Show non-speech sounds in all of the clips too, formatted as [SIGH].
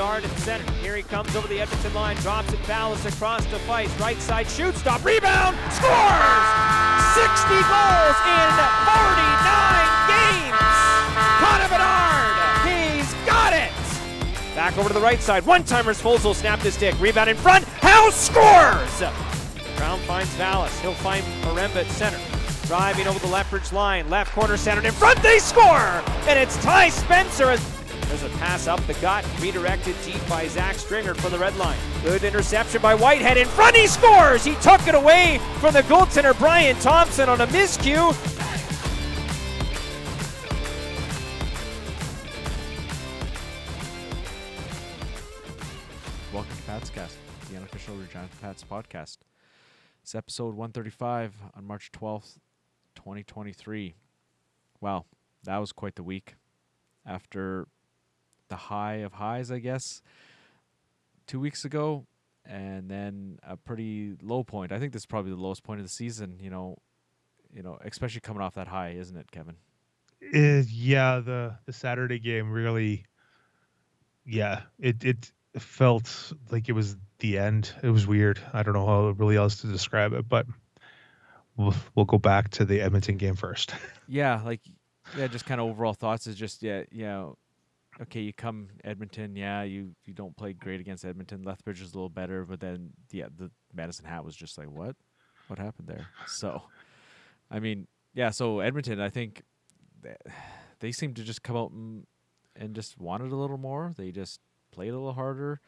Guard and center. Here he comes over the Edmonton line, drops it, balance across to Feist. Right side shoot, stop, rebound, scores! 60 goals in 49 games! Connor Bedard, he's got it! Back over to the right side, one-timers, Svozil snapped his stick, rebound in front, House scores! Brown finds Vallis, he'll find Maremba at center. Driving over the Lethbridge line, left corner centered in front, they score! And it's Ty Spencer there's a pass up the gut, redirected deep by Zach Stringer for the red line. Good interception by Whitehead in front. He scores. He took it away from the goaltender Brian Thompson on a miscue. Welcome to Pat's Cast, the unofficial Regina Pats podcast. It's episode 135 on March 12th, 2023. Wow, that was quite the week. After the high of highs, I guess, two weeks ago, and then a pretty low point. I think this is probably the lowest point of the season. You know, you know, especially coming off that high, isn't it, Kevin? Yeah, the the Saturday game really, yeah, it it felt like it was the end. It was weird. I don't know how really else to describe it, but we'll we'll go back to the Edmonton game first. [LAUGHS] yeah, like yeah, just kind of overall thoughts is just yeah, yeah, okay, you come Edmonton, yeah, you you don't play great against Edmonton. Lethbridge is a little better, but then yeah, the Medicine Hat was just like what, what happened there? So, I mean, yeah, so Edmonton, I think they, seem to just come out and, and just wanted a little more. They just played a little harder.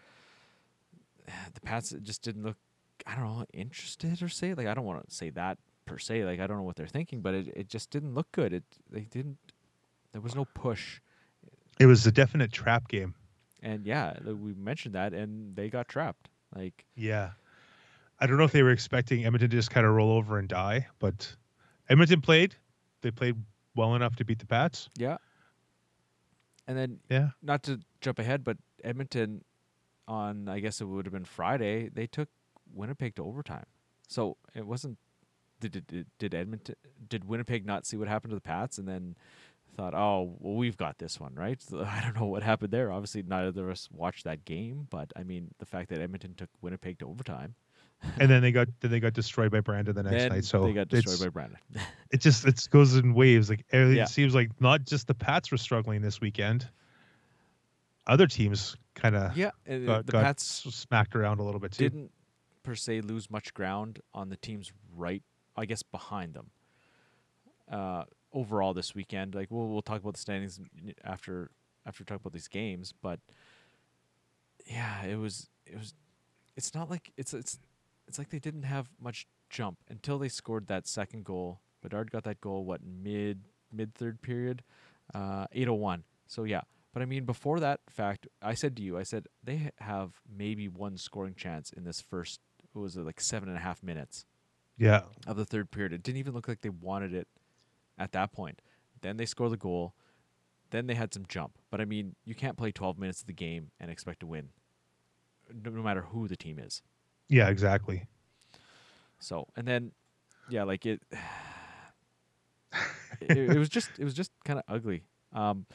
The Pats just didn't look, I don't know, interested or say like I don't want to say that per se. Like I don't know what they're thinking, but it, it just didn't look good. It they didn't. There was no push it was a definite trap game. And yeah, we mentioned that, and they got trapped. Like yeah, I don't know if they were expecting Edmonton to just kind of roll over and die, but Edmonton played. They played well enough to beat the Pats. Yeah. And then yeah, not to jump ahead, but Edmonton on I guess it would have been Friday. They took Winnipeg to overtime, so it wasn't. Did, did, did Edmonton did Winnipeg not see what happened to the Pats and then thought, oh, well, we've got this one, right? So [LAUGHS] I don't know what happened there. Obviously, neither of us watched that game, but I mean, the fact that Edmonton took Winnipeg to overtime. and then they got then they got destroyed by Brandon the next then night. So they got destroyed by Brandon. [LAUGHS] it just it goes in waves. Like it yeah. seems like not just the Pats were struggling this weekend. Other teams kind of yeah, got, the got Pats smacked around a little bit too. Didn't per se lose much ground on the teams right, I guess, behind them. Uh, overall this weekend. Like we'll we'll talk about the standings after after talk about these games, but yeah, it was it was it's not like it's it's it's like they didn't have much jump until they scored that second goal. Bedard got that goal what mid mid third period, uh, 801. So yeah, but I mean before that fact, I said to you, I said they have maybe one scoring chance in this first. was it like seven and a half minutes? Yeah. Of the third period, it didn't even look like they wanted it at that point. Then they score the goal. Then they had some jump. But I mean, you can't play 12 minutes of the game and expect to win, no, no matter who the team is. Yeah, exactly. So, and then, yeah, like it, [SIGHS] [LAUGHS] it, it was just, it was just kind of ugly. Um,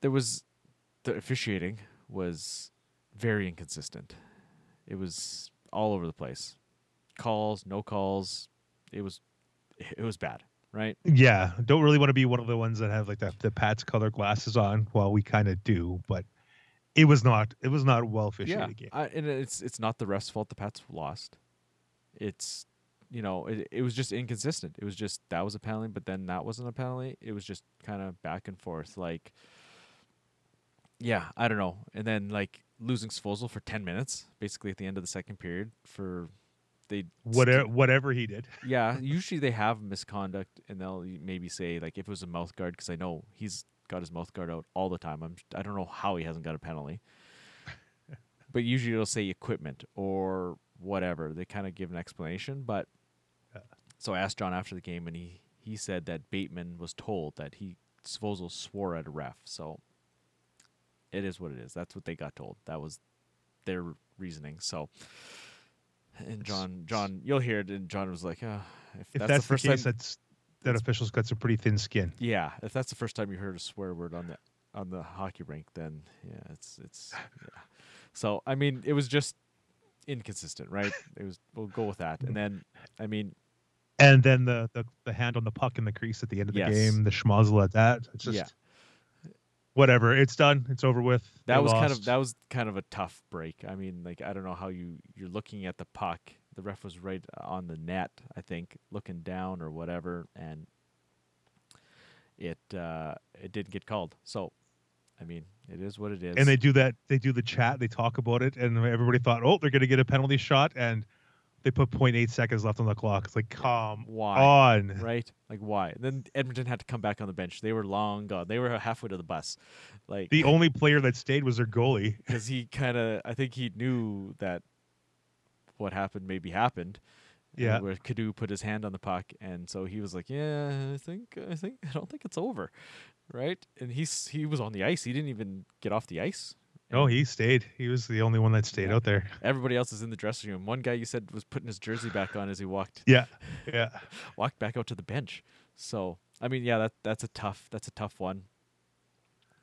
there was the officiating was very inconsistent. It was all over the place. Calls, no calls. It was, it was bad right? Yeah, don't really want to be one of the ones that have like the the Pats color glasses on. Well, we kind of do, but it was not it was not well officiated yeah, I, and it's it's not the refs' fault. The Pats lost. It's you know it, it was just inconsistent. It was just that was a penalty, but then that wasn't a penalty. It was just kind of back and forth. Like, yeah, I don't know. And then like losing Svozil for ten minutes, basically at the end of the second period for they whatever st- whatever he did. [LAUGHS] yeah, usually they have misconduct, and they'll maybe say like if it was a mouth guard because I know he's got his mouth guard out all the time. I'm I don't know how he hasn't got a penalty, [LAUGHS] but usually it'll say equipment or whatever. They kind of give an explanation, but yeah. so I asked John after the game, and he he said that Bateman was told that he Svozil swore at a ref, so it is what it is. That's what they got told. That was their reasoning. So and John, John, you'll hear it. And John was like, oh, if, if that's, that's, the first the case, time, that's that officials got some pretty thin skin. Yeah, if that's the first time you heard a swear word on the on the hockey rink, then yeah, it's it's yeah. So I mean, it was just inconsistent, right? It was. We'll go with that. And then, I mean, And then the, the the hand on the puck in the crease at the end of the Yes. game, the schmozzle at that. It's just Yeah. Whatever. It's done. It's over with. that They was kind of that was kind of a tough break. I mean, like I don't know how you you're looking at the puck. The ref was right on the net, I think, looking down or whatever, and it uh, it didn't get called. So, I mean, it is what it is. and they do that. They do the chat. They talk about it, and everybody thought, oh, they're gonna get a penalty shot, and they put 0.8 seconds left on the clock. It's like, come Why? on. right? Like why? And then Edmonton had to come back on the bench. They were long gone. They were halfway to the bus, like The only player that stayed was their goalie. because he kind of I think he knew that what happened maybe happened. Yeah. Where Cadu put his hand on the puck, and so he was like, "Yeah, I think, I think, I don't think it's over, right?" And he's he was on the ice. He didn't even get off the ice. No, he stayed. He was the only one that stayed Yeah. out there. [LAUGHS] Everybody else is in the dressing room. One guy you said was putting his jersey back on as he walked Yeah, [LAUGHS] yeah. walked back out to the bench. So I mean, yeah, that that's a tough that's a tough one.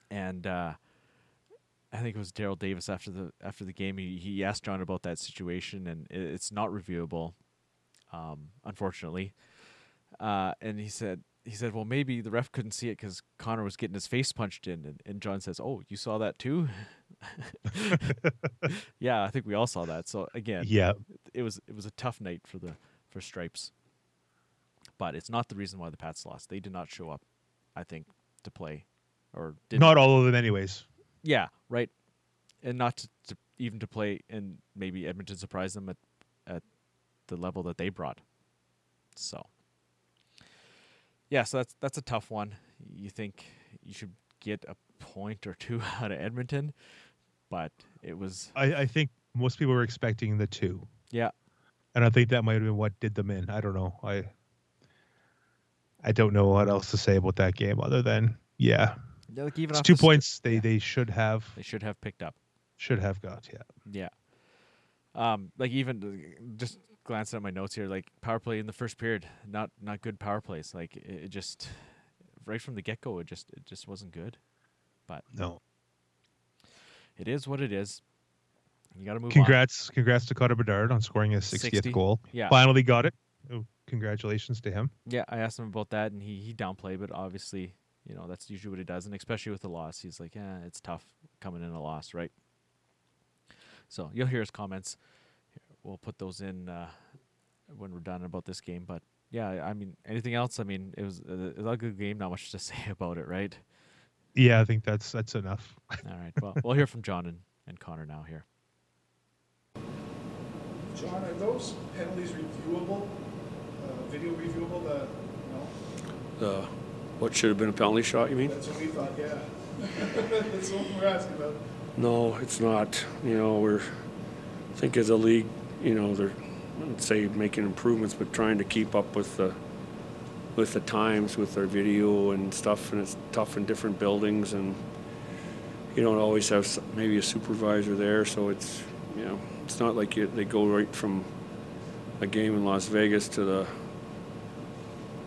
And uh, I think it was Daryl Davis after the after the game. He he asked John about that situation, and i it's not reviewable, um, unfortunately. Uh, and he said he said, well, maybe the ref couldn't see it because Connor was getting his face punched in, and, and John says, oh, you saw that too. [LAUGHS] [LAUGHS] yeah, I think we all saw that. So again, Yeah. it was it was a tough night for the for Stripes. But it's not the reason why the Pats lost. They did not show up, I think, to play, or did Not all of them, anyways. Yeah, right, and not to, to even to play, and maybe Edmonton surprised them at at the level that they brought. So, yeah, so that's that's a tough one. You think you should get a point or two [LAUGHS] out of Edmonton, but it was I, I think most people were expecting the two. yeah And I think that might have been what did them in. I don't know. I I don't know what else to say about that game other than yeah. Like even It's two the st- points they, yeah. they should have they should have picked up. should have got, yeah. Yeah. Um, like even uh, just glancing at my notes here, like power play in the first period, not not good power plays. Like it, it just right from the get go, it just it just wasn't good. But No. It is what it is. You got to move on. Congrats congrats to Connor Bedard on scoring his 60th 60. goal. Yeah, Finally got it. Oh, congratulations to him. yeah. I asked him about that, and he he downplayed, but obviously, you know, that's usually what he does, and especially with the loss, he's like, yeah, it's tough coming in a loss, right? So you'll hear his comments. We'll put those in uh, when we're done about this game. But yeah, I mean, anything else? I mean, it was a, it was a good game. Not much to [LAUGHS] say about it, right? Yeah, I think that's that's enough. [LAUGHS] All right. Well, we'll hear from John and, and Connor now here. John, are those penalties reviewable, uh, video reviewable, the, no? The, what should have been a penalty shot, you mean? That's what we thought, yeah. [LAUGHS] That's what we're asking about. No, it's not. You know, we're, I think as a league, you know, they're, I'd say making improvements, but trying to keep up with the, with the times, with their video and stuff, and it's tough in different buildings, and you don't always have maybe a supervisor there, so it's, you know, it's not like you, they go right from a game in Las Vegas to the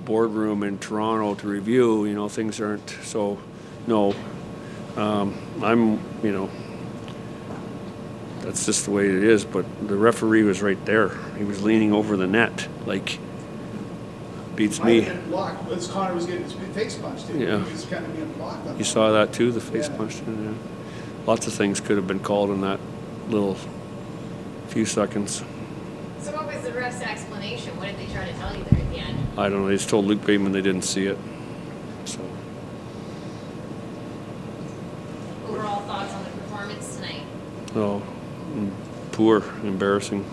boardroom in Toronto to review, you know, things aren't, so, no. Um, I'm, you know, that's just the way it is, but the referee was right there. He was leaning over the net, like, beats Might me. have blocked, but Connor was getting his face punched in. Yeah. He was kind of being blocked You saw that too, the face Yeah. punch in there. Lots of things could have been called in that little few seconds. So what was the ref's explanation? What did they try to tell you there at the end? I don't know, they just told Luke Bateman they didn't see it, so. Overall thoughts on the performance tonight? No, mm, poor, embarrassing.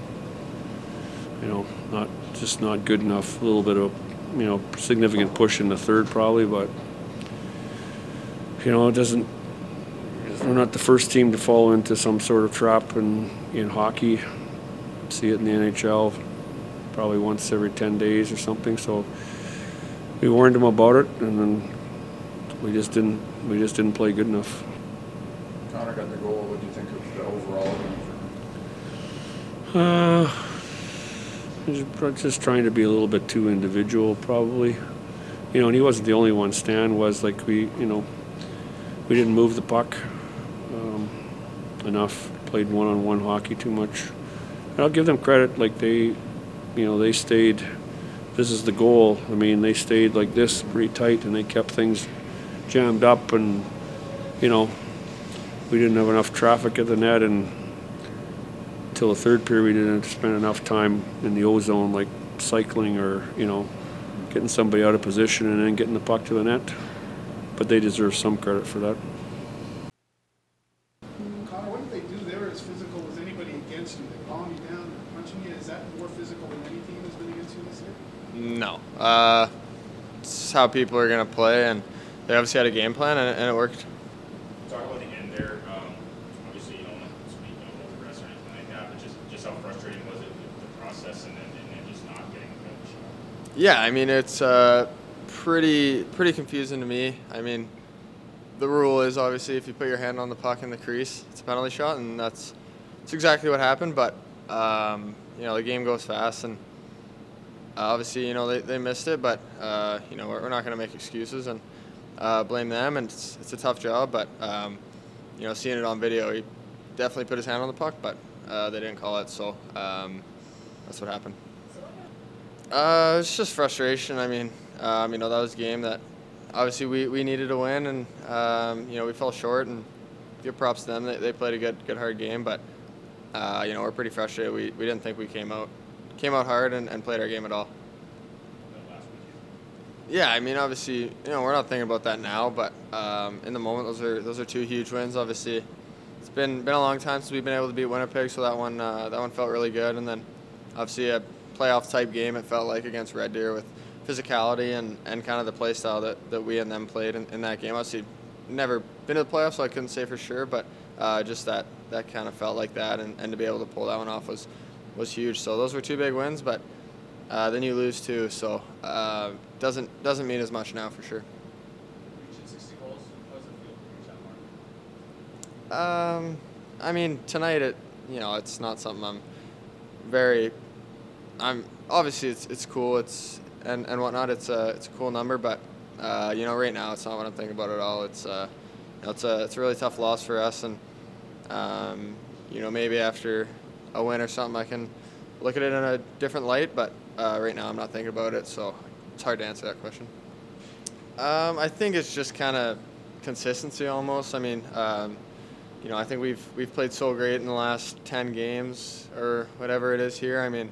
You know, not just not good enough. A little bit of, you know, significant push in the third probably, but you know, it doesn't. We're not the first team to fall into some sort of trap in in hockey. See it in the NHL, probably once every ten days or something. So we warned them about it, and then we just didn't. We just didn't play good enough. Connor got the goal. What do you think of the overall Uh, just just trying to be a little bit too individual, probably. You know, and he wasn't the only one. Stan was like we, you know, we didn't move the puck um, enough. Played one-on-one hockey too much. And I'll give them credit. Like they, you know, they stayed. This is the goal. I mean, they stayed like this pretty tight, and they kept things jammed up. And you know, we didn't have enough traffic at the net, and until the third period, we didn't spend enough time in the ozone, like cycling or you know, getting somebody out of position and then getting the puck to the net. But they deserve some credit for that. Connor, what did they do there as physical as anybody against you? They palm you down, punching you. Is that more physical than any team has been against you this year? No. Uh, it's how people are going to play, and they obviously had a game plan, and, and it worked. talk about the end there. Um, obviously, you don't want to speak about the rest or anything like that, but just, just how frustrating was it the, the process and then, and then just not getting the shot? Yeah, I mean it's uh, pretty pretty confusing to me. I mean, the rule is obviously if you put your hand on the puck in the crease, it's a penalty shot, and that's that's exactly what happened. But um, you know the game goes fast, and uh, obviously you know they, they missed it, but uh, you know we're, we're not going to make excuses and uh, blame them. And it's, it's a tough job, but um, you know seeing it on video, he definitely put his hand on the puck, but uh, they didn't call it, so um, that's what happened. Uh, it's just frustration. I mean, um, you know, that was a game that obviously we, we needed to win, and um, you know we fell short. And give props to them; they, they played a good good hard game. But uh, you know we're pretty frustrated. We, we didn't think we came out came out hard and, and played our game at all. Yeah, I mean, obviously, you know, we're not thinking about that now, but um, in the moment, those are those are two huge wins. Obviously, it's been been a long time since we've been able to beat Winnipeg, so that one uh, that one felt really good. And then, obviously, a playoff type game. It felt like against Red Deer with physicality and, and kind of the play style that, that we and them played in, in that game. Obviously, never been to the playoffs, so I couldn't say for sure, but uh, just that that kind of felt like that, and, and to be able to pull that one off was was huge. So those were two big wins, but uh, then you lose two, so uh, doesn't doesn't mean as much now for sure. Reaching 60 goals, how does it feel to reach that mark? Um, I mean tonight it you know it's not something I'm very. I'm obviously it's it's cool it's and and whatnot it's a it's a cool number but uh, you know right now it's not what I'm thinking about at all it's uh, you know, it's a it's a really tough loss for us and um, you know maybe after a win or something I can look at it in a different light but uh, right now I'm not thinking about it so it's hard to answer that question. Um, I think it's just kind of consistency almost. I mean, um, you know, I think we've we've played so great in the last ten games or whatever it is here. I mean,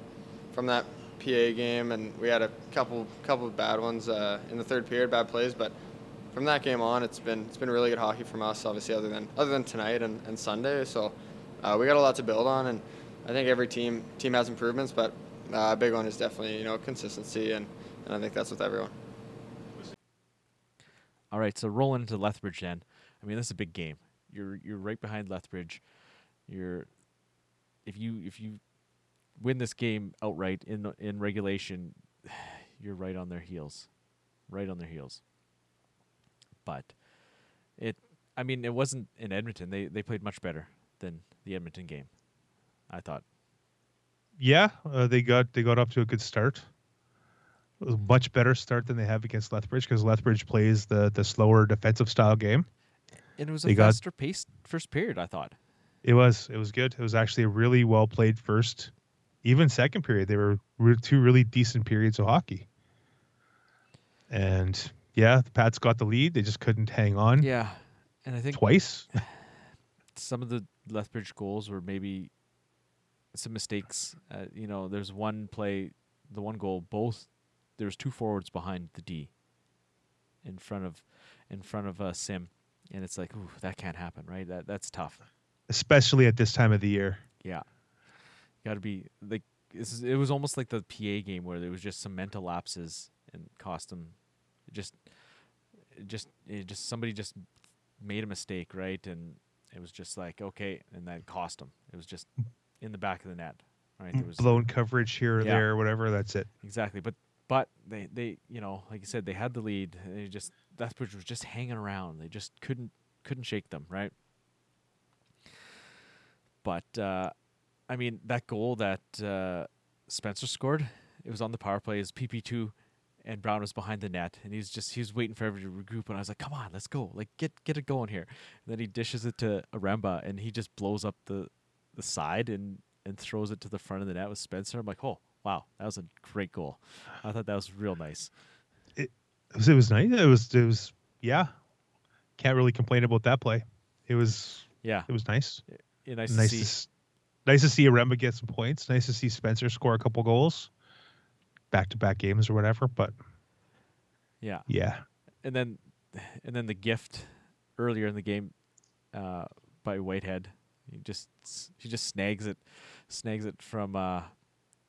from that PA game, and we had a couple couple of bad ones uh, in the third period, bad plays, but from that game on, it's been it's been really good hockey from us. Obviously, other than other than tonight and, and Sunday, so uh, we got a lot to build on, and I think every team team has improvements, but uh, a big one is definitely you know consistency, and, and I think that's with everyone. All right, so rolling into Lethbridge then. I mean, this is a big game. You're you're right behind Lethbridge. You're if you if you win this game outright in in regulation, [SIGHS] you're right on their heels, right on their heels. But it, I mean, it wasn't in Edmonton. They they played much better than the Edmonton game. I thought. Yeah, uh, they got they got off to a good start. It was a much better start than they have against Lethbridge because Lethbridge plays the the slower defensive style game. And it was a They got- faster paced first period. I thought. It was it was good. It was actually a really well played first, even second period. They were two really decent periods of hockey. And yeah, the Pats got the lead. They just couldn't hang on Yeah, and I think twice. [LAUGHS] some of the Lethbridge goals were maybe some mistakes. Uh, you know, there's one play, the one goal. Both there's two forwards behind the D. In front of, in front of uh, Sim, and it's like, ooh, that can't happen, right? That that's tough. especially at this time of the year. Yeah, got to be like this is, it was almost like the PA game where there was just some mental lapses and cost them. Just, just, it just somebody just made a mistake, right? And it was just like okay, and that cost them. It was just in the back of the net, right? There was Blown coverage here or Yeah. there, whatever. That's it. exactly, but but they they you know like you said they had the lead. They just Lethbridge was just hanging around. They just couldn't couldn't shake them, right? But uh, I mean that goal that uh, Spencer scored, it was on the power play. His PP two and Brown was behind the net, and he's just he was waiting for everybody to regroup, and I was like, "Come on, let's go! Like get get it going here." And then he dishes it to Aremba, and he just blows up the the side and and throws it to the front of the net with Spencer. I'm like, "Oh wow, that was a great goal." I thought that was real nice. It was, it was nice. It was it was yeah. Can't really complain about that play. It was Yeah, it was nice. yeah, nice, nice to, see. Nice to see Aremba get some points. Nice to see Spencer score a couple goals, back to back games or whatever. But Yeah, yeah, and then and then the gift earlier in the game uh, by Whitehead. He just he just snags it, snags it from uh,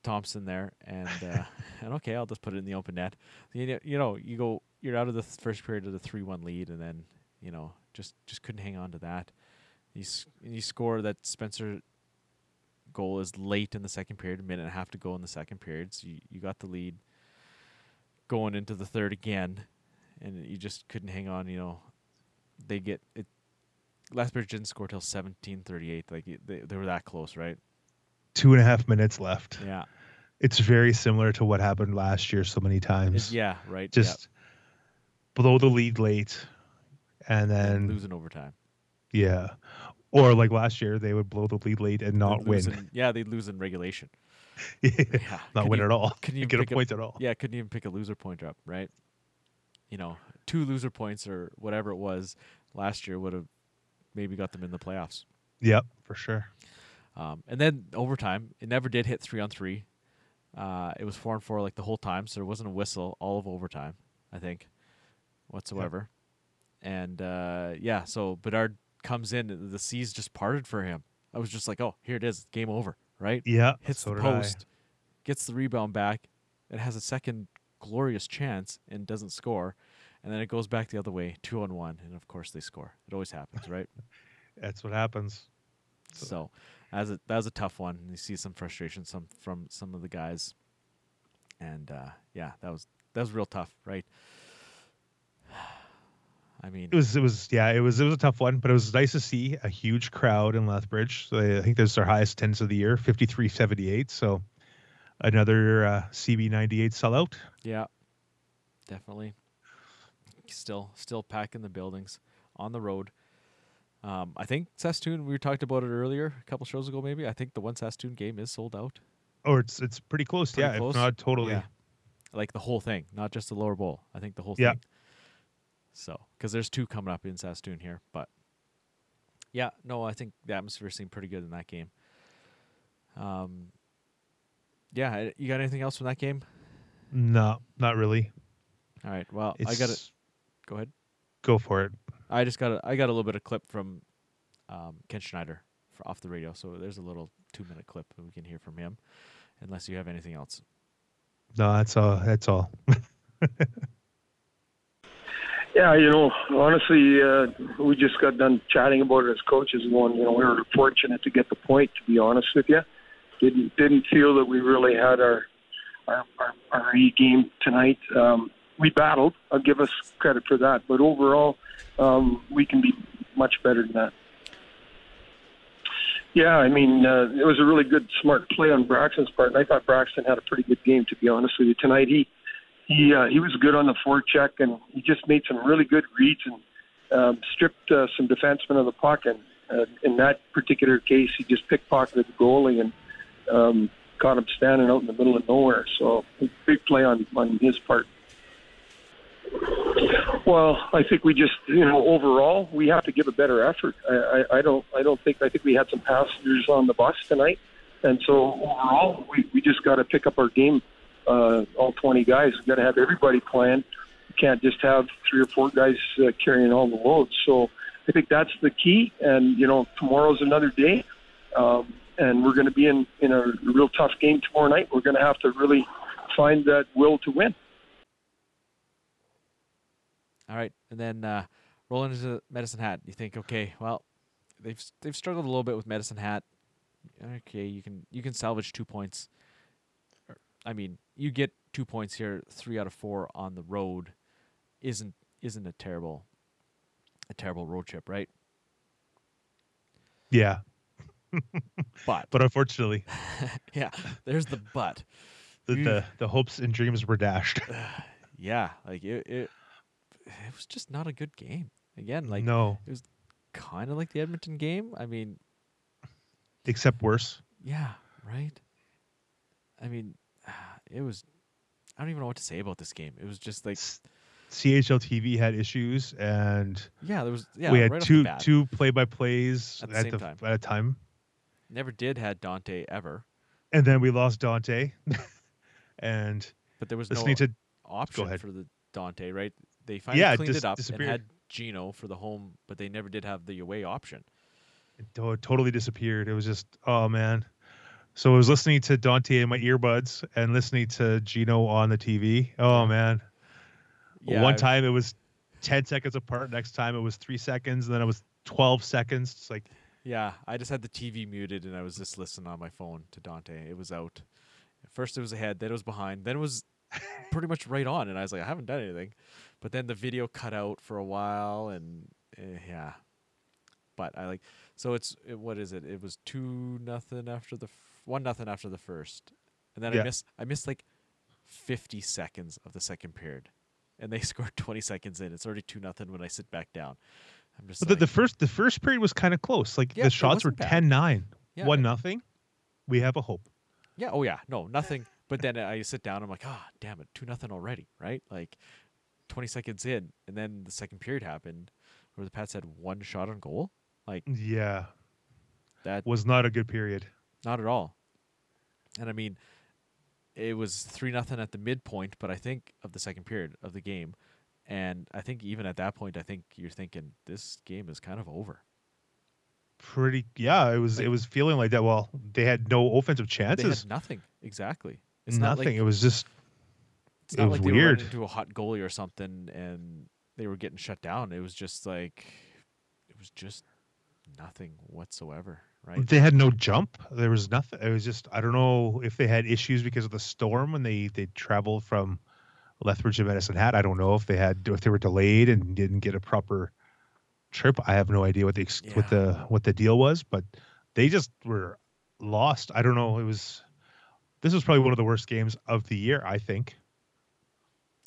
Thompson there, and uh, [LAUGHS] and okay, I'll just put it in the open net. You know, you know, you go, you're out of the first period of the three-one lead, and then you know, just just couldn't hang on to that. You s- you score that Spencer goal is late in the second period, a minute and a half to go in the second period. So you, you got the lead going into the third again, and you just couldn't hang on. You know, they get it. Lethbridge didn't score till seventeen thirty eight. Like it- they they were that close, right? two and a half minutes left. Yeah, It's very similar to what happened last year so many It's- times. yeah, right. Just blow the lead late, and And then lose in overtime. yeah, or like last year they would blow the lead late and not win. in- yeah, they'd lose in regulation. [LAUGHS] Yeah, Yeah, not win even- at all. couldn't even get a point at all. Yeah, couldn't even pick a loser point up, right? You know, two loser points or whatever it was last year would have maybe got them in the playoffs. Yep, for sure. Um, and then overtime, it never did hit three on three. Uh, it was four and four like the whole time, so there wasn't a whistle all of overtime, I think, whatsoever. And uh, yeah, so Bedard comes in, and the seas just parted for him. I was just like, oh, here it is, game over, right? Yeah, Hits so the post, gets the rebound back, and has a second glorious chance and doesn't score. And then it goes back the other way, two on one, and of course they score. It always happens, right? [LAUGHS] That's what happens. So that was a that was a tough one. You see some frustration some from some of the guys, and uh, yeah, that was that was real tough, right? I mean, It was it was yeah it was it was a tough one, but it was nice to see a huge crowd in Lethbridge. So I think this is their highest attendance of the year, fifty three seventy eight. So another uh, CB ninety eight sellout. yeah, definitely. Still, still packing the buildings on the road. Um, I think Saskatoon. We talked about it earlier, a couple shows ago, maybe. I think the one Saskatoon game is sold out. Or it's it's pretty close, Pretty yeah, close? if not totally. Yeah. Like the whole thing, not just the lower bowl. I think the whole Yeah. thing. So, because there's two coming up in Saskatoon here, but yeah, no, I think the atmosphere seemed pretty good in that game. Um, yeah, you got anything else from that game? No, not really. All right, well, It's, I got it. Go ahead. Go for it. I just got a, I got a little bit of clip from um, Ken Schneider for off the radio, so there's a little two minute clip that we can hear from him, unless you have anything else. No, that's all. That's all. [LAUGHS] Yeah, you know, honestly, uh, we just got done chatting about it as coaches. One, you know, we were fortunate to get the point. To be honest with you, didn't didn't feel that we really had our our our, our A game tonight. Um, we battled. I'll give us credit for that. But overall, um, we can be much better than that. Yeah, I mean, uh, it was a really good, smart play on Braxton's part, and I thought Braxton had a pretty good game. To be honest with you, tonight he he uh, he was good on the forecheck, and he just made some really good reads and um, stripped uh, some defensemen of the puck. And uh, in that particular case, he just pickpocketed the goalie and um, caught him standing out in the middle of nowhere. So big play on on his part. Well, I think we just, you know, overall we have to give a better effort. I, I, I don't, I don't think, I think we had some passengers on the bus tonight, and so overall we, we just got to pick up our game. Uh, all 20 guys, We've got to have everybody playing. You can't just have three or four guys uh, carrying all the loads. So I think that's the key. And you know, tomorrow's another day, um, and we're going to be in in a real tough game tomorrow night. We're going to have to really find that will to win. All right, and then uh, rolling into Medicine Hat, you think, okay, well, they've they've struggled a little bit with Medicine Hat. Okay, you can you can salvage two points. I mean, you get two points here, three out of four on the road, isn't isn't a terrible a terrible road trip, right? Yeah, But [LAUGHS] but unfortunately, [LAUGHS] yeah, there's the but. the the, the hopes and dreams were dashed. [LAUGHS] [SIGHS] yeah, like it, it, it was just not a good game. Again, like no, it was kind of like the Edmonton game. I mean, except worse. yeah, right. I mean, it was. I don't even know what to say about this game. It was just like, CHL TV had issues, and yeah, there was yeah. we had right two two play by plays At at the the, same time. at a time, Never did had Dante ever, and then we lost Dante, [LAUGHS] and but there was no to option ahead. for the Dante. Right? They finally Yeah, cleaned dis- it up and had Gino for the home, but they never did have the away option. it to- totally disappeared. It was just oh man. So I was listening to Dante in my earbuds and listening to Gino on the TV. Oh man. Yeah, One I- time it was 10 seconds apart. Next time it was three seconds. And then it was 12 seconds. It's like, Yeah, I just had the TV muted and I was just listening on my phone to Dante. It was out. First it was ahead, then it was behind, then it was [LAUGHS] pretty much right on, and I was like, I haven't done anything. But then the video cut out for a while, and eh, yeah. But I like so it's it, what is it? It was two nothing after the one nothing after the first, and then I Yeah. missed I missed like fifty seconds of the second period, and they [LAUGHS] scored twenty seconds in. It's already two nothing when I sit back down. I'm just but the, like, the first the first period was kind of close. Like Yeah, the shots were wasn't 10 9, Yeah, 1 nothing. We have a hope. Yeah. Oh yeah. No, nothing. But then I sit down. I'm like, ah, damn it, two nothing already, right? Like, twenty seconds in, and then the second period happened, where the Pats had one shot on goal. Like Yeah. that, Was not a good period. Not at all. And I mean, it was three nothing at the midpoint, but I think of the second period of the game, and I think even at that point, I think you're thinking this game is kind of over. Pretty yeah, it was it was feeling like that. Well, they had no offensive They chances. had nothing exactly. It's not Nothing. like it was just It's It was like they were weird. running into a hot goalie or something and they were getting shut down. It was just like it was just nothing whatsoever, right? They had no jump. There was nothing. It was just I don't know if they had issues because of the storm when they they traveled from Lethbridge to Medicine Hat. I don't know if they had if they were delayed and didn't get a proper trip. I have no idea what the ex what the what the deal was, but they just were lost. I don't know. It was this was probably one of the worst games of the year. I think.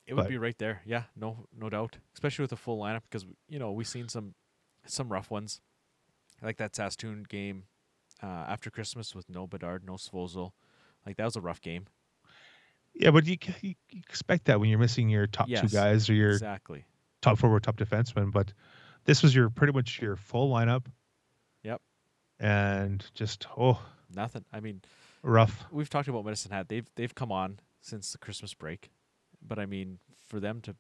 It would but- be right there. Yeah, no no doubt. Especially with a full lineup because you know, we've seen some some rough ones. Like that Saskatoon game uh, after Christmas with no Bedard, no Svozil. Like that was a rough game. Yeah, but you, you you expect that when you're missing your top Yes, two guys or your Exactly. top forward, top defenseman. But this was your pretty much your full lineup. Yep. And just oh Nothing. I mean, rough. we've talked about Medicine Hat. They've they've come on since the Christmas break, but I mean, for them to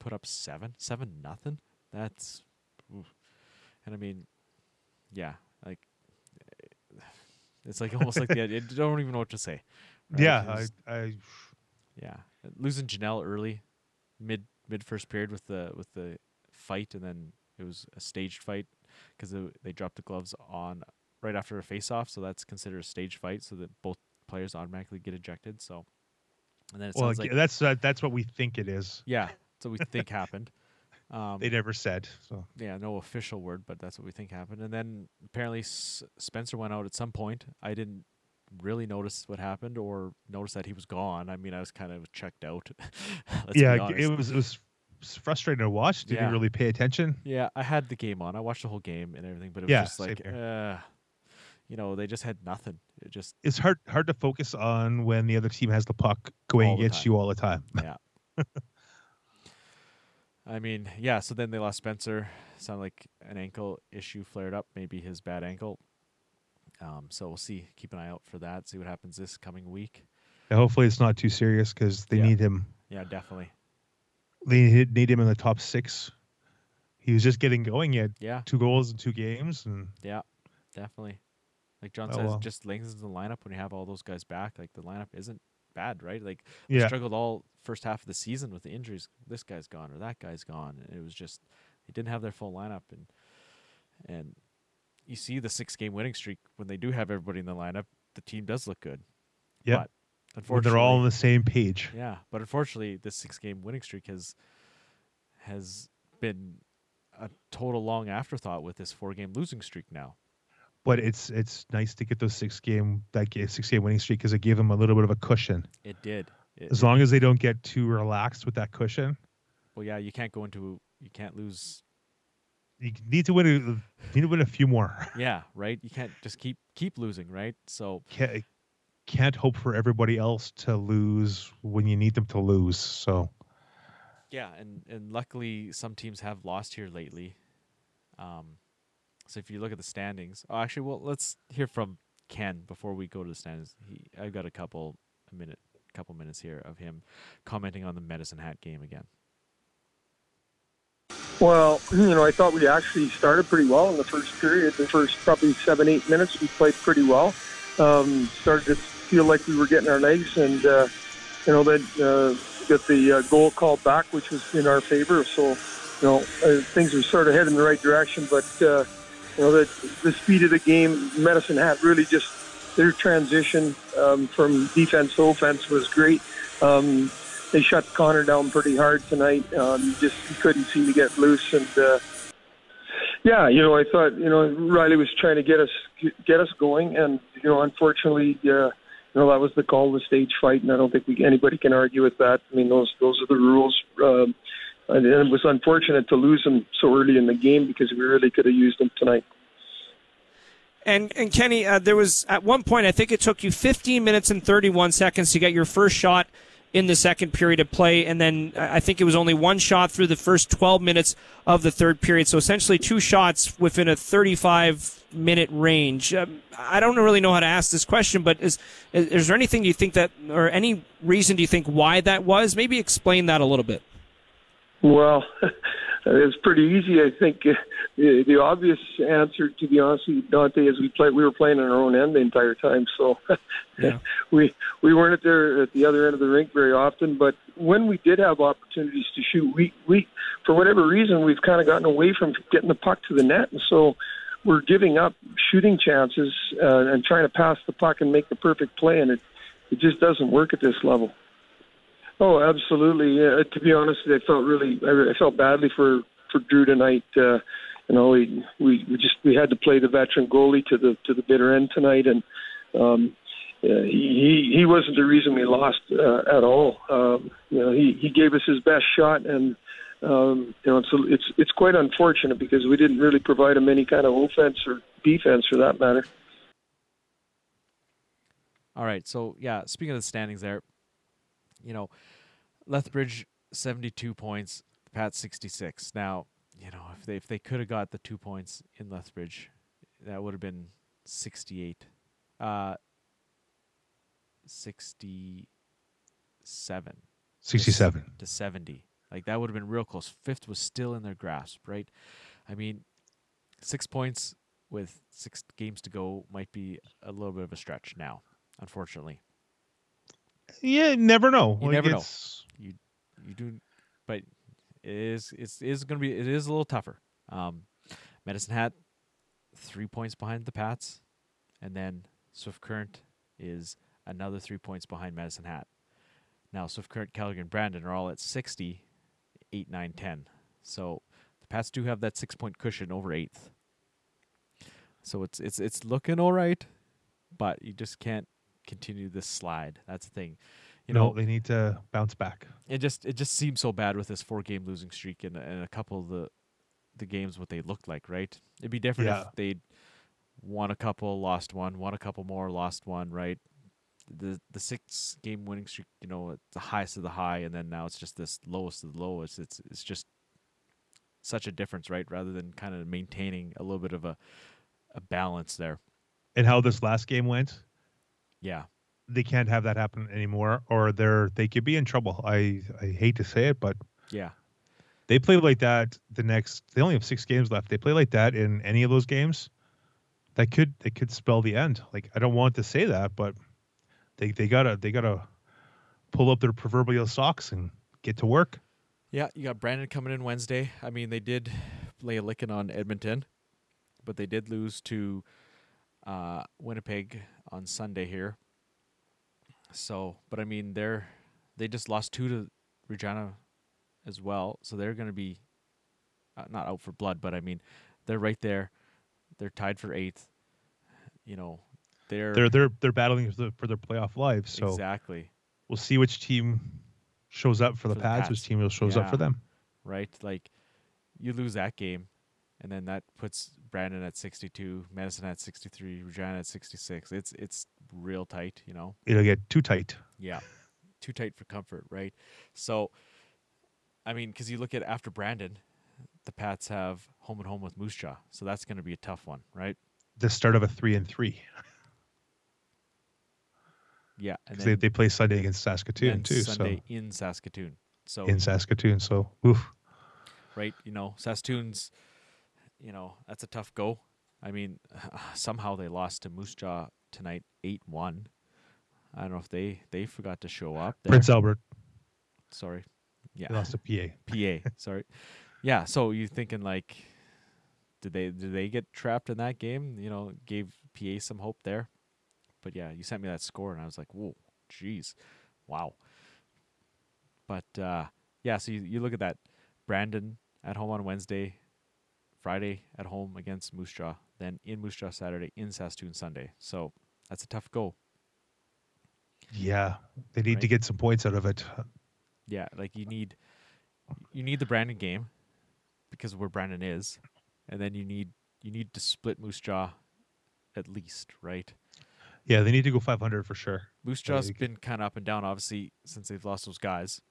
put up seven, seven nothing, that's, oof. and I mean, yeah, like eh, it's like almost like the I [LAUGHS] don't even know what to say. right? Yeah, 'Cause, I, I yeah, losing Ginnell early, mid mid first period with the with the fight, and then it was a staged fight because they dropped the gloves on right after a face off, so that's considered a staged fight, so that both players automatically get ejected. So, and then it well, sounds like that's uh, that's what we think it is. yeah, so we think happened. Um, They never said so. yeah, no official word, but that's what we think happened. And then apparently S- Spencer went out at some point. I didn't really notice what happened or notice that he was gone. I mean, I was kind of checked out. [LAUGHS] Yeah, it was it was frustrating to watch. Didn't Yeah. really pay attention. Yeah, I had the game on. I watched the whole game and everything, but it was Yeah, just like, uh, you know, they just had nothing. It just, It's hard hard to focus on when the other team has the puck going against you all the time. yeah. [LAUGHS] I mean, yeah. So then they lost Spencer. Sounded like an ankle issue flared up. Maybe his bad ankle. Um, so we'll see. Keep an eye out for that. See what happens this coming week. And hopefully, it's not too serious because they Yeah. need him. Yeah, definitely. They need- need him in the top six. He was just getting going. He had Yeah, two goals in two games, and yeah, definitely. Like John Oh, says, well. just lengthens the lineup when you have all those guys back. Like the lineup isn't bad, right? Like yeah, struggled all first half of the season with the injuries. This guy's gone or that guy's gone. And it was just they didn't have their full lineup and and you see the six game winning streak when they do have everybody in the lineup, the team does look good. Yeah. Unfortunately they're all on the same page. Yeah. But unfortunately this six game winning streak has has been a total long afterthought with this four game losing streak now. But it's it's nice to get those six game that six game winning streak because it gave them a little bit of a cushion. It did. it- As long as they don't get too relaxed with that cushion, well, yeah, you can't go into you can't lose. you need to win. A, you need to win a few more. [LAUGHS] Yeah, right. You can't just keep keep losing, right? So Can't, can't hope for everybody else to lose when you need them to lose. So Yeah, and and luckily some teams have lost here lately. Um, so if you look at the standings, oh, actually, well, let's hear from Ken before we go to the standings. He, I've got a couple a minute, couple minutes here of him commenting on the Medicine Hat game again. Well, [CLEARS THROAT] you know, I thought we actually started pretty well in the first period. The first probably seven, eight minutes, we played pretty well. Um, started to feel like we were getting our legs, and uh, you know, then uh, got the uh, goal called back, which was in our favor. So, you know, uh, things were sort of heading in the right direction. But uh, you know, the the speed of the game, Medicine Hat really just their transition um, from defense to offense was great. Um, they shut Connor down pretty hard tonight. Um, just couldn't seem to get loose, and uh, yeah, you know, I thought you know Riley was trying to get us get us going, and you know, unfortunately, uh, you know that was the call of the stage fight, and I don't think we, anybody can argue with that. I mean, those those are the rules. Um, and it was unfortunate to lose them so early in the game because we really could have used them tonight. And and Kenny, uh, there was at one point I think it took you 15 minutes and 31 seconds to get your first shot in the second period of play, and then uh, I think it was only one shot through the first 12 minutes of the third period. So essentially, two shots within a 35 minute range. Um, I don't really know how to ask this question, but is is there anything you think that, or any reason do you think why that was? Maybe explain that a little bit. Well, [LAUGHS] it's pretty easy. I think uh, the, the obvious answer, to be honest with you, Dante, is we played. We were playing on our own end the entire time, so [LAUGHS] Yeah. we we weren't there at the other end of the rink very often. But when we did have opportunities to shoot, we we for whatever reason we've kind of gotten away from getting the puck to the net, and so we're giving up shooting chances uh, and trying to pass the puck and make the perfect play, and it it just doesn't work at this level. Oh, absolutely. Uh, to be honest, I felt really, I, felt badly for for Drew tonight. Uh, you know, we, we we just we had to play the veteran goalie to the to the bitter end tonight, and um, uh, he he he wasn't the reason we lost uh, at all. Um, you know, he he gave us his best shot, and um, you know, it's it's it's quite unfortunate because we didn't really provide him any kind of offense or defense for that matter. All right, so yeah, speaking of the standings, there, you know, Lethbridge seventy two points, Pat sixty six. Now, you know, if they if they could have got the two points in Lethbridge, that would have been sixty eight, uh, sixty seven. 67. to 70. Like that would have been real close. Fifth was still in their grasp, right? I mean, six points with six games to go might be a little bit of a stretch now, unfortunately. Yeah, never know. You Like, never know. You you do, but it is it's it is going to be it is a little tougher. Um, Medicine Hat three points behind the Pats, and then Swift Current is another three points behind Medicine Hat. Now Swift Current, Calgary, and Brandon are all at 60, 8, 9, 10. So the Pats do have that six point cushion over eighth. So it's it's it's looking all right, but you just can't continue this slide. That's the thing. You no, know, they need to bounce back. it just it just seems so bad with this four game losing streak and, and a couple of the the games what they looked like, right? It'd be different Yeah. if they'd won a couple, lost one, won a couple more, lost one, right? The the six game winning streak, you know, it's the highest of the high, and then now it's just this lowest of the lowest. It's it's just such a difference, right? Rather than kind of maintaining a little bit of a a balance there. And how this last game went, Yeah. they can't have that happen anymore, or they're they could be in trouble. I I hate to say it, but Yeah. they play like that the next. They only have six games left. They play like that in any of those games. That could that could spell the end. Like I don't want to say that, but they they gotta they gotta pull up their proverbial socks and get to work. Yeah, you got Brandon coming in Wednesday. I mean, they did lay a licking on Edmonton, but they did lose to uh, Winnipeg on Sunday here. So, but I mean, they're they just lost two to Regina as well, so they're going to be uh, not out for blood, but I mean, they're right there. They're tied for eighth. You know, they're They're they're they're battling for, the, for their playoff lives. So exactly. we'll see which team shows up for the For the Pads, which Pats. team shows up for them. right? Like you lose that game, and then that puts Brandon at 62, Madison at 63, Regina at 66. It's it's real tight, you know. It'll get too tight. Yeah, too tight for comfort, right? So, I mean, because you look at after Brandon, the Pats have home and home with Moose Jaw, so that's going to be a tough one, right? The start of a three and three. Yeah, and 'Cause they, then, they play Sunday against Saskatoon then too. Sunday in Saskatoon. So So in Saskatoon. So oof. right? You know, Saskatoon's, you know, that's a tough go. I mean, [SIGHS] somehow they lost to Moose Jaw tonight, eight one. I don't know if they they forgot to show up. There. Prince Albert Sorry, yeah, they lost to PA. [LAUGHS] PA. Sorry, yeah. So you thinking like, did they did they get trapped in that game? You know, gave PA some hope there. But yeah, you sent me that score, and I was like, whoa, jeez, wow. But uh, yeah, so you, you look at that, Brandon at home on Wednesday, Friday at home against Moose Jaw, then in Moose Jaw Saturday, in Saskatoon Sunday. So that's a tough go. Yeah, they need to get some points out of it. Yeah, like you need you need the Brandon game because of where Brandon is, and then you need you need to split Moose Jaw at least, right? Yeah, they need to go 500 for sure. Moose Jaw's c- been kind of up and down, obviously, since they've lost those guys,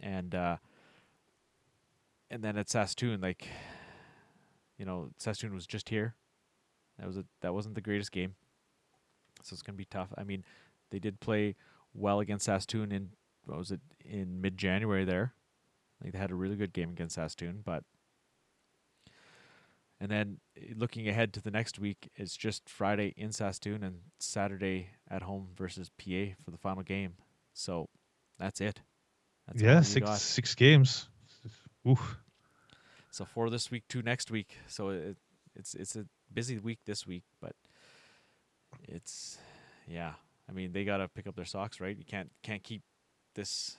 and uh, and then at Saskatoon, like you know, Saskatoon was just here. That was a that wasn't the greatest game, so it's gonna be tough. I mean, they did play well against Saskatoon in what was it in mid January there. Like they had a really good game against Saskatoon, but and then eh, looking ahead to the next week, it's just Friday in Saskatoon and Saturday at home versus PA for the final game. So that's it. That's yeah, six got. six games. Oof. So four this week, two next week. So it, it's it's a busy week this week, but it's yeah. I mean, they gotta pick up their socks, right? You can't can't keep this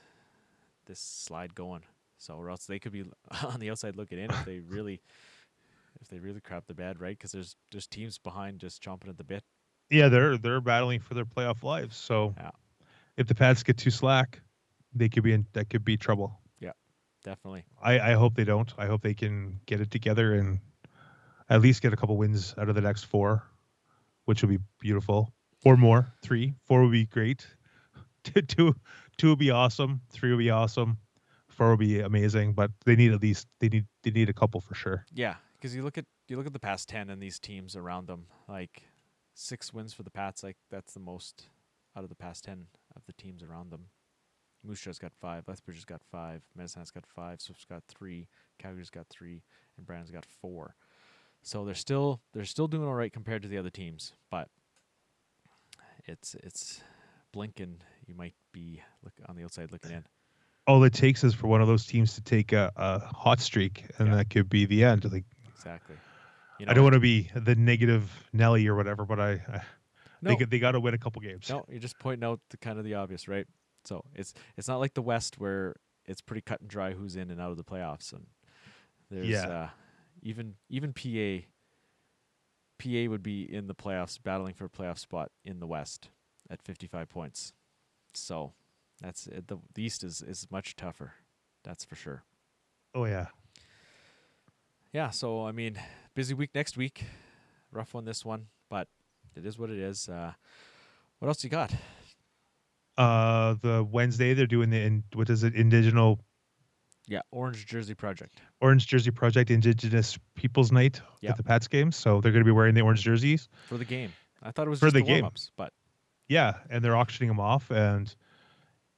this slide going. So or else they could be [LAUGHS] on the outside looking in if they [LAUGHS] really if they really crap the bed, right? Because there's there's teams behind just chomping at the bit. Yeah, they're they're battling for their playoff lives. So Yeah. if the Pats get too slack, they could be in that could be trouble. Definitely. I, I hope they don't. I hope they can get it together and at least get a couple wins out of the next four, which would be beautiful. Or more. Three. Four would be great. [LAUGHS] two, two would be awesome. Three would be awesome. Four would be amazing. But they need at least they need they need a couple for sure. Yeah, because you look at you look at the past ten and these teams around them, like six wins for the Pats, like that's the most out of the past ten of the teams around them. Moose Jaw's got five, Lethbridge's got five, Medicine Hat's got five, Swift's got three, Calgary's got three, and Brandon's got four. So they're still they're still doing all right compared to the other teams, but it's it's blinking. You might be look on the outside looking in. All it takes is for one of those teams to take a, a hot streak and Yeah. that could be the end. Like Exactly. You I don't want to be the negative Nelly or whatever, but I, I No. they, they got to win a couple games. No, you're just pointing out the kind of the obvious, right? So it's it's not like the West where it's pretty cut and dry who's in and out of the playoffs, and there's Yeah. uh, even even PA. PA would be in the playoffs, battling for a playoff spot in the West at 55 points. So that's it. the the East is is much tougher, that's for sure. Oh yeah. Yeah, so I mean, busy week next week, rough one this one, but it is what it is. Uh, what else you got? Uh, the Wednesday they're doing the in, what is it? Indigenous Yeah, Orange Jersey Project. Orange Jersey Project Indigenous Peoples Night Yep. at the Pats game. So they're going to be wearing the orange jerseys. for the game. I thought it was For just the the, game. warm-ups, but Yeah, and they're auctioning them off. And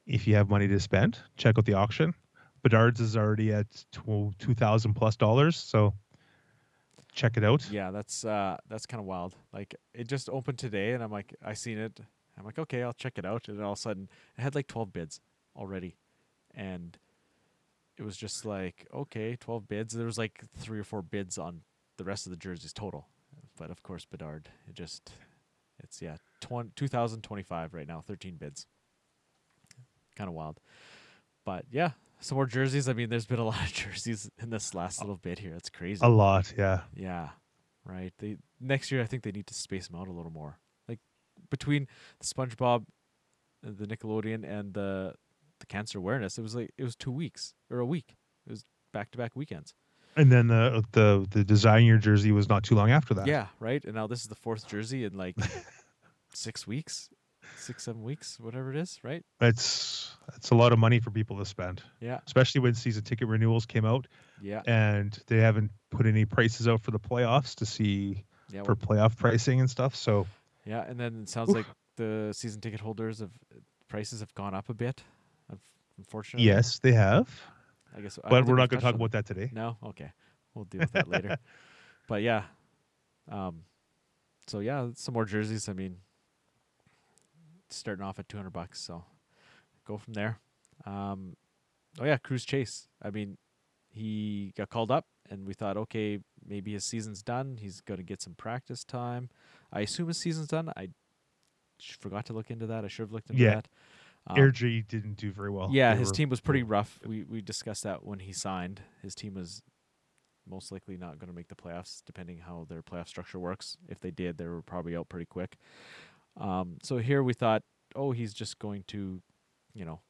if you have money to spend, check out the auction. Bedard's is already at two thousand plus dollars. So check it out. yeah, that's uh that's kind of wild. Like it just opened today, and I'm like, I seen it. I'm like, okay, I'll check it out, and all of a sudden, it had like 12 bids already, and it was just like, okay, 12 bids. There was like three or four bids on the rest of the jerseys total, but of course, Bedard. It just, it's yeah, 20, 2025 right now, 13 bids. Kind of wild, but yeah, some more jerseys. I mean, there's been a [LAUGHS] lot of jerseys in this last little bit here. It's crazy. A lot, yeah. Yeah, right. They next year I think they need to space them out a little more. Between the SpongeBob uh, the Nickelodeon and the the cancer awareness. It was like it was two weeks or a week. It was back to back weekends. And then the the the design your jersey was not too long after that. Yeah, right. And now this is the fourth jersey in like [LAUGHS] six weeks, six seven weeks, whatever it is, right? It's it's a lot of money for people to spend. Yeah. Especially when season ticket renewals came out Yeah. and they haven't put any prices out for the playoffs to see Yeah. for playoff pricing and stuff. So Yeah, and then it sounds Oof. like the season ticket holders of prices have gone up a bit. Unfortunately, yes, they have. I guess. But think we're not going to talk about that today. No, okay, we'll deal with that later. [LAUGHS] But yeah, um, so yeah, some more jerseys. I mean, starting off at two hundred bucks, so go from there. Um, oh yeah, Cruz Chase. I mean, he got called up, and we thought, okay, maybe his season's done. He's going to get some practice time. I assume his season's done. I forgot to look into that. I should have looked into Yeah. that. Um, Airdrie didn't do very well. yeah, They his were- team was pretty rough. We we discussed that when he signed. His team was most likely not going to make the playoffs, depending how their playoff structure works. If they did, they were probably out pretty quick. Um, so here we thought, oh, he's just going to, you know,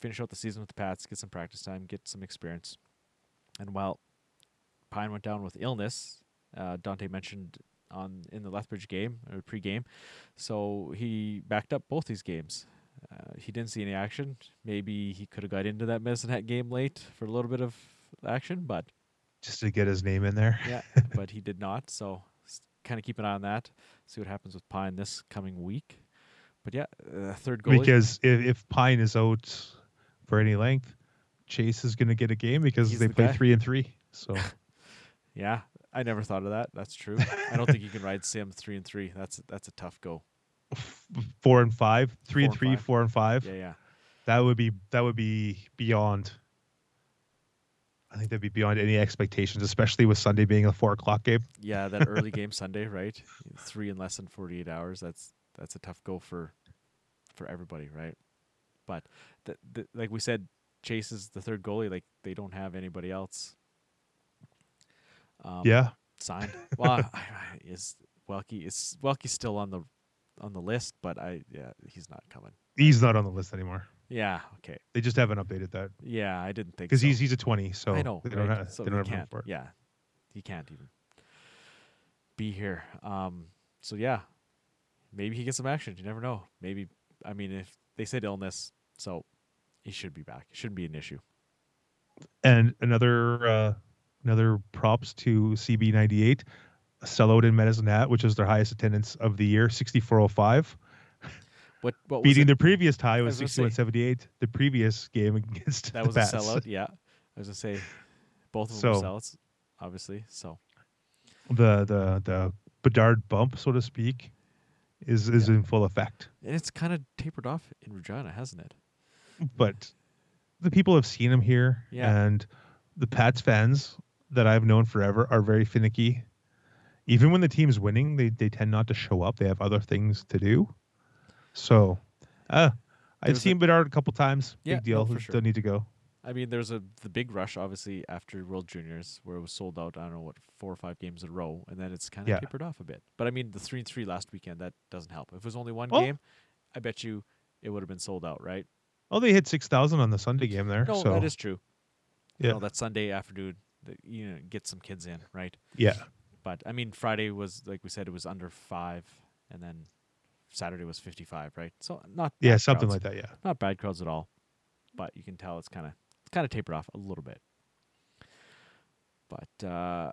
finish out the season with the Pats, get some practice time, get some experience. And while Pyne went down with illness, uh, Dante mentioned on in the Lethbridge game or pre-game, so he backed up both these games. Uh, he didn't see any action. Maybe he could have got into that Medicine Hat game late for a little bit of action, but just to get his name in there. yeah, [LAUGHS] but he did not. So kind of keep an eye on that. See what happens with Pyne this coming week. But yeah, uh, third goal. because if, if Pyne is out for any length, Chase is going to get a game because He's they the play guy. three and three. So [LAUGHS] yeah, I never thought of that. That's true. I don't think you can [LAUGHS] ride Sim three and three. That's that's a tough go. [LAUGHS] four and five, three and and three, five. four and five. Yeah, yeah. That would be that would be beyond. I think that'd be beyond any expectations, especially with Sunday being a four o'clock game. Yeah, that early [LAUGHS] game Sunday, right? Three in less than forty eight hours. That's that's a tough go for for everybody, right? But th- th- like we said, Chase is the third goalie. Like they don't have anybody else. Um, Yeah. signed. [LAUGHS] Well, I- I- is Welke is Welke's still on the on the list, but I yeah he's not coming. He's not on the list anymore. Yeah, okay. They just haven't updated that Yeah, I didn't think because so. he's he's a twenty, so I know, they don't have, so they don't have for it. Yeah, he can't even be here. Um, so yeah, maybe he gets some action. You never know. Maybe I mean, if they said illness, so he should be back. It shouldn't be an issue. And another uh, another props to CB98, a sellout in Medicine Hat, which is their highest attendance of the year, 6405. What what Beating the previous tie was was 6178. The previous game against that was a sellout. Yeah, I was gonna say both of them So- were sellouts, obviously. So The the the Bedard bump, so to speak, is is in full effect. and it's kind of tapered off in Regina, hasn't it? But the people have seen him here, Yeah. and the Pats fans that I've known forever are very finicky. Even when the team's winning, they they tend not to show up. They have other things to do. So, uh, I've was a- seen Bedard a couple times. Yeah, Big deal. no, for Don't need to go. I mean, there's a the big rush obviously after World Juniors where it was sold out. I don't know what four or five games in a row, and then it's kind of Yeah. tapered off a bit. But I mean, the three and three last weekend that doesn't help. If it was only one Well- game, I bet you it would have been sold out, right? Oh, they hit six thousand on the Sunday game there. No, so that is true. You Yeah. know, that Sunday afternoon, that, you know, get some kids in, right? yeah. But I mean, Friday was like we said, it was under five, and then Saturday was fifty-five, right? So not Yeah, bad something crowds. like that. Yeah. not bad crowds at all, but you can tell it's kind of it's kind of tapered off a little bit. But uh,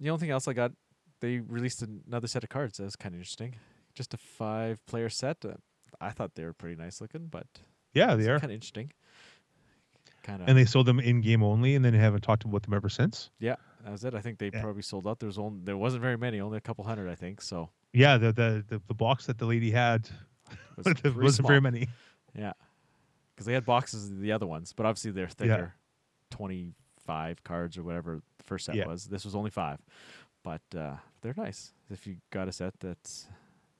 the only thing else I got, they released another set of cards. That was kind of interesting. Just a five-player set. Uh, I thought they were pretty nice looking, but Yeah, they are. kind of interesting. Kind of. And they sold them in game only, and then haven't talked about them ever since. yeah, that was it. I think they Yeah. probably sold out. There was only there wasn't very many, only a couple hundred, I think. So Yeah, the the the, the box that the lady had [LAUGHS] was [LAUGHS] wasn't very many. Yeah, because they had boxes of the other ones, but obviously they're thicker, yeah. twenty-five cards or whatever the first set Yeah. was. This was only five, but uh, they're nice. If you got a set that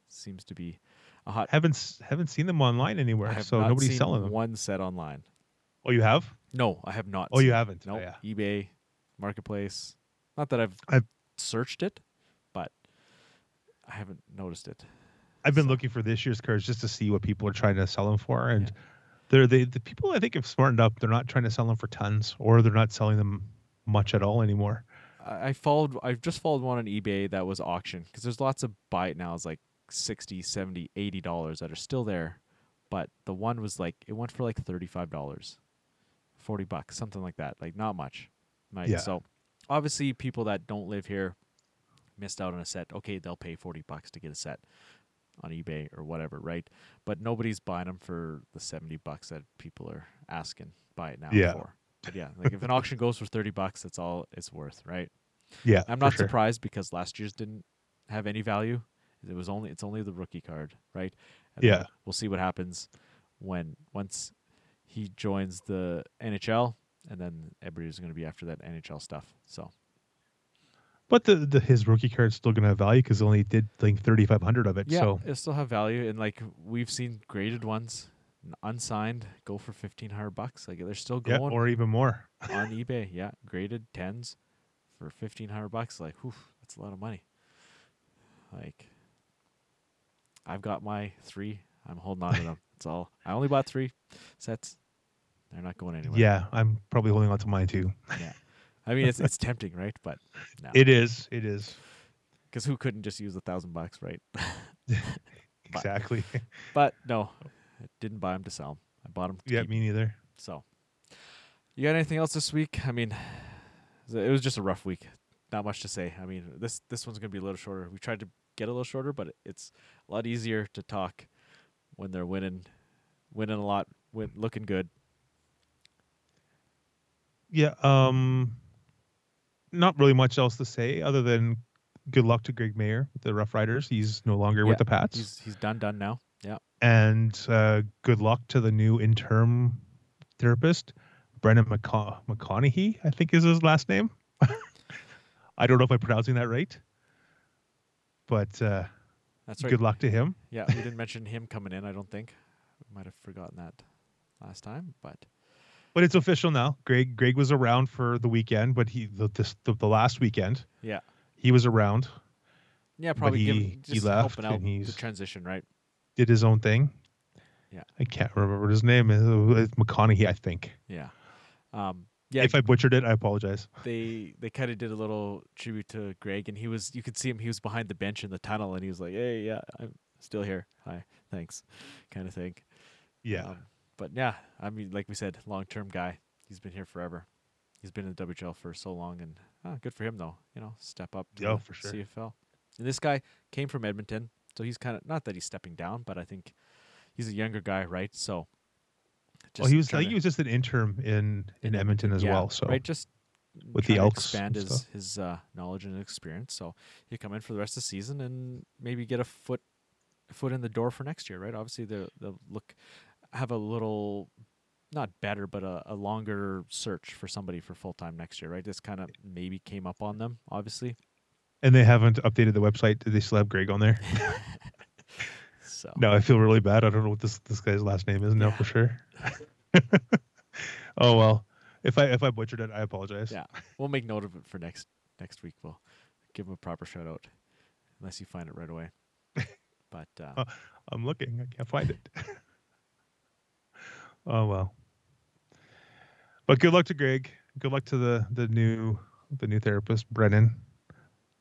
seems to be a hot, Haven't haven't seen them online anywhere, so nobody's selling them. One set online. Oh, you have? No, I have not. Oh, you haven't? Oh, No, yeah. eBay, Marketplace. Not that I've I've- searched it, but I haven't noticed it. I've been So- looking for this year's cards just to see what people are trying to sell them for, and Yeah. they're they the people I think have smartened up. They're not trying to sell them for tons, or they're not selling them much at all anymore. I followed I've just followed one on eBay that was auction because there's lots of buy it nows like 60, 70, 80 dollars that are still there, but the one was like it went for like 35 dollars. 40 bucks, something like that. Like not much. Right? Yeah. So obviously people that don't live here missed out on a set. Okay, they'll pay 40 bucks to get a set on eBay or whatever, right? But nobody's buying them for the 70 bucks that people are asking buy it now Yeah. for. But yeah, like if an auction goes for 30 bucks, that's all it's worth, right? Yeah, I'm not sure. surprised because last year's didn't have any value. It was only it's only the rookie card, right? And Yeah. We'll see what happens when once he joins the NHL, and then everybody's going to be after that NHL stuff. So But the, the his rookie card's still gonna have value because only did like thirty five hundred of it. yeah, So it'll still have value, and like we've seen graded ones, unsigned, go for fifteen hundred bucks. Like they're still going, yeah, going or even more. [LAUGHS] on eBay. Yeah, graded tens for fifteen hundred bucks. Like, whew, that's a lot of money. Like, I've got my three. I'm holding on to them. That's all. I only bought three sets. They're not going anywhere. Yeah, I'm probably holding on to mine too. Yeah. I mean, it's it's [LAUGHS] tempting, right? But no, It is. It is because who couldn't just use a thousand bucks, right? [LAUGHS] exactly. [LAUGHS] But no, I didn't buy them to sell them. I bought them. To yeah, keep. me neither. So, you got anything else this week? I mean, it was just a rough week. Not much to say. I mean, this this one's gonna be a little shorter. We tried to get a little shorter, but it's a lot easier to talk when they're winning, winning a lot, win, looking good. Yeah. Um. Not really much else to say other than good luck to Greg Mayer with the Roughriders. He's no longer Yeah, with the Pats. He's he's done done now. Yeah. and uh, good luck to the new interim therapist, Brennan McCon- McConaughey, I think is his last name. [LAUGHS] I don't know if I'm pronouncing that right, but uh, That's right. good luck to him. Yeah, we didn't mention him coming in. I don't think. We might have forgotten that last time, but But it's official now. Greg Greg was around for the weekend, but he the this, the, the last weekend yeah, he was around, yeah, probably give- he- he just left helping out and the he's- transition, right? did his own thing. Yeah. I can't remember what his name is. It's McConaughey, I think. Yeah. Um, yeah, If I butchered it, I apologize. they they kind of did a little tribute to Greg, and he was you could see him. He was behind the bench in the tunnel, and he was like, "Hey, yeah, I'm still here. Hi, thanks," kind of thing. Yeah. Um, but yeah, I mean, like we said, long term guy. He's been here forever. He's been in the WHL for so long, and ah, good for him though. You know, step up to the for sure. CFL. And this guy came from Edmonton, so he's kind of not that he's stepping down, but I think he's a younger guy, right? So. well, he was. I think he was just an interim in in Edmonton as yeah, well. So right, just with the Elks expand his his uh, knowledge and experience. So he come in for the rest of the season and maybe get a foot foot in the door for next year, right? Obviously, they'll they'll look have a little not better, but a, a longer search for somebody for full time next year, right? This kind of maybe came up on them, obviously. And they haven't updated the website. Do they still have Greg on there? [LAUGHS] So No, I feel really bad. I don't know what this this guy's last name is now Yeah. for sure. [LAUGHS] oh well. If I if I butchered it, I apologize. yeah, we'll make note of it for next next week. We'll give him a proper shout out, unless you find it right away. [LAUGHS] But uh, Oh. I'm looking. I can't find it. Oh well. But good luck to Greg. Good luck to the the new the new therapist, Brennan.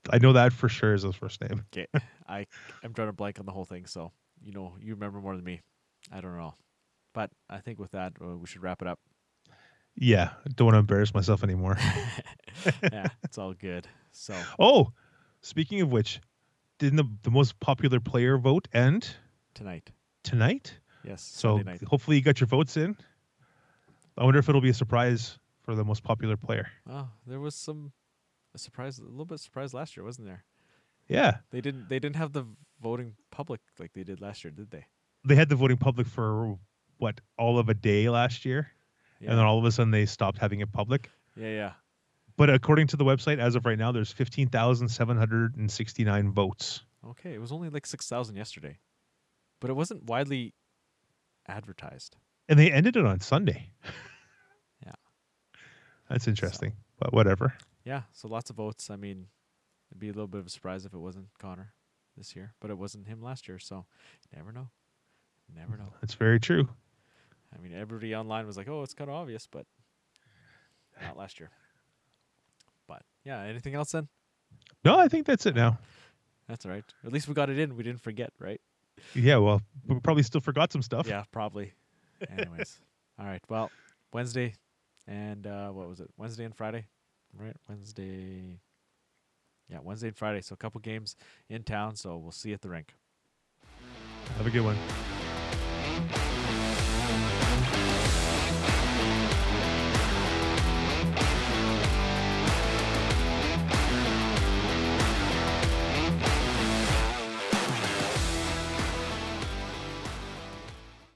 I know that for sure is his first name. Okay, [LAUGHS] I I'm drawing a blank on the whole thing, so you know you remember more than me. I don't know, but I think with that uh, we should wrap it up. Yeah, don't want to embarrass myself anymore. [LAUGHS] [LAUGHS] yeah, it's all good. So oh, speaking of which, didn't the, the most popular player vote end tonight, tonight? Yes, So night. hopefully you got your votes in. I wonder if it'll be a surprise for the most popular player. Oh, there was some a surprise, a little bit surprise last year, wasn't there? Yeah, They didn't they didn't have the voting public like they did last year, did they? they had the voting public for what all of a day last year, Yeah, and then all of a sudden they stopped having it public. yeah, yeah. But according to the website, as of right now, there's fifteen thousand seven hundred and sixty-nine votes. Okay, it was only like six thousand yesterday, but it wasn't widely advertised. and they ended it on Sunday. [LAUGHS] Yeah. That's interesting, but whatever. Yeah, so lots of votes. I mean, it'd be a little bit of a surprise if it wasn't Connor. this year, but it wasn't him last year. So, never know. Never know. That's very true. I mean, everybody online was like, "Oh, it's kind of obvious," but not last year. But yeah, anything else then? No, I think that's it now. That's all right. At least we got it in. We didn't forget, right? Yeah, well, we probably still forgot some stuff. Yeah, probably. Anyways, [LAUGHS] all right. Well, Wednesday and uh, what was it? Wednesday and Friday, right? Wednesday. Yeah, Wednesday and Friday. So a couple games in town. So we'll see you at the rink. Have a good one.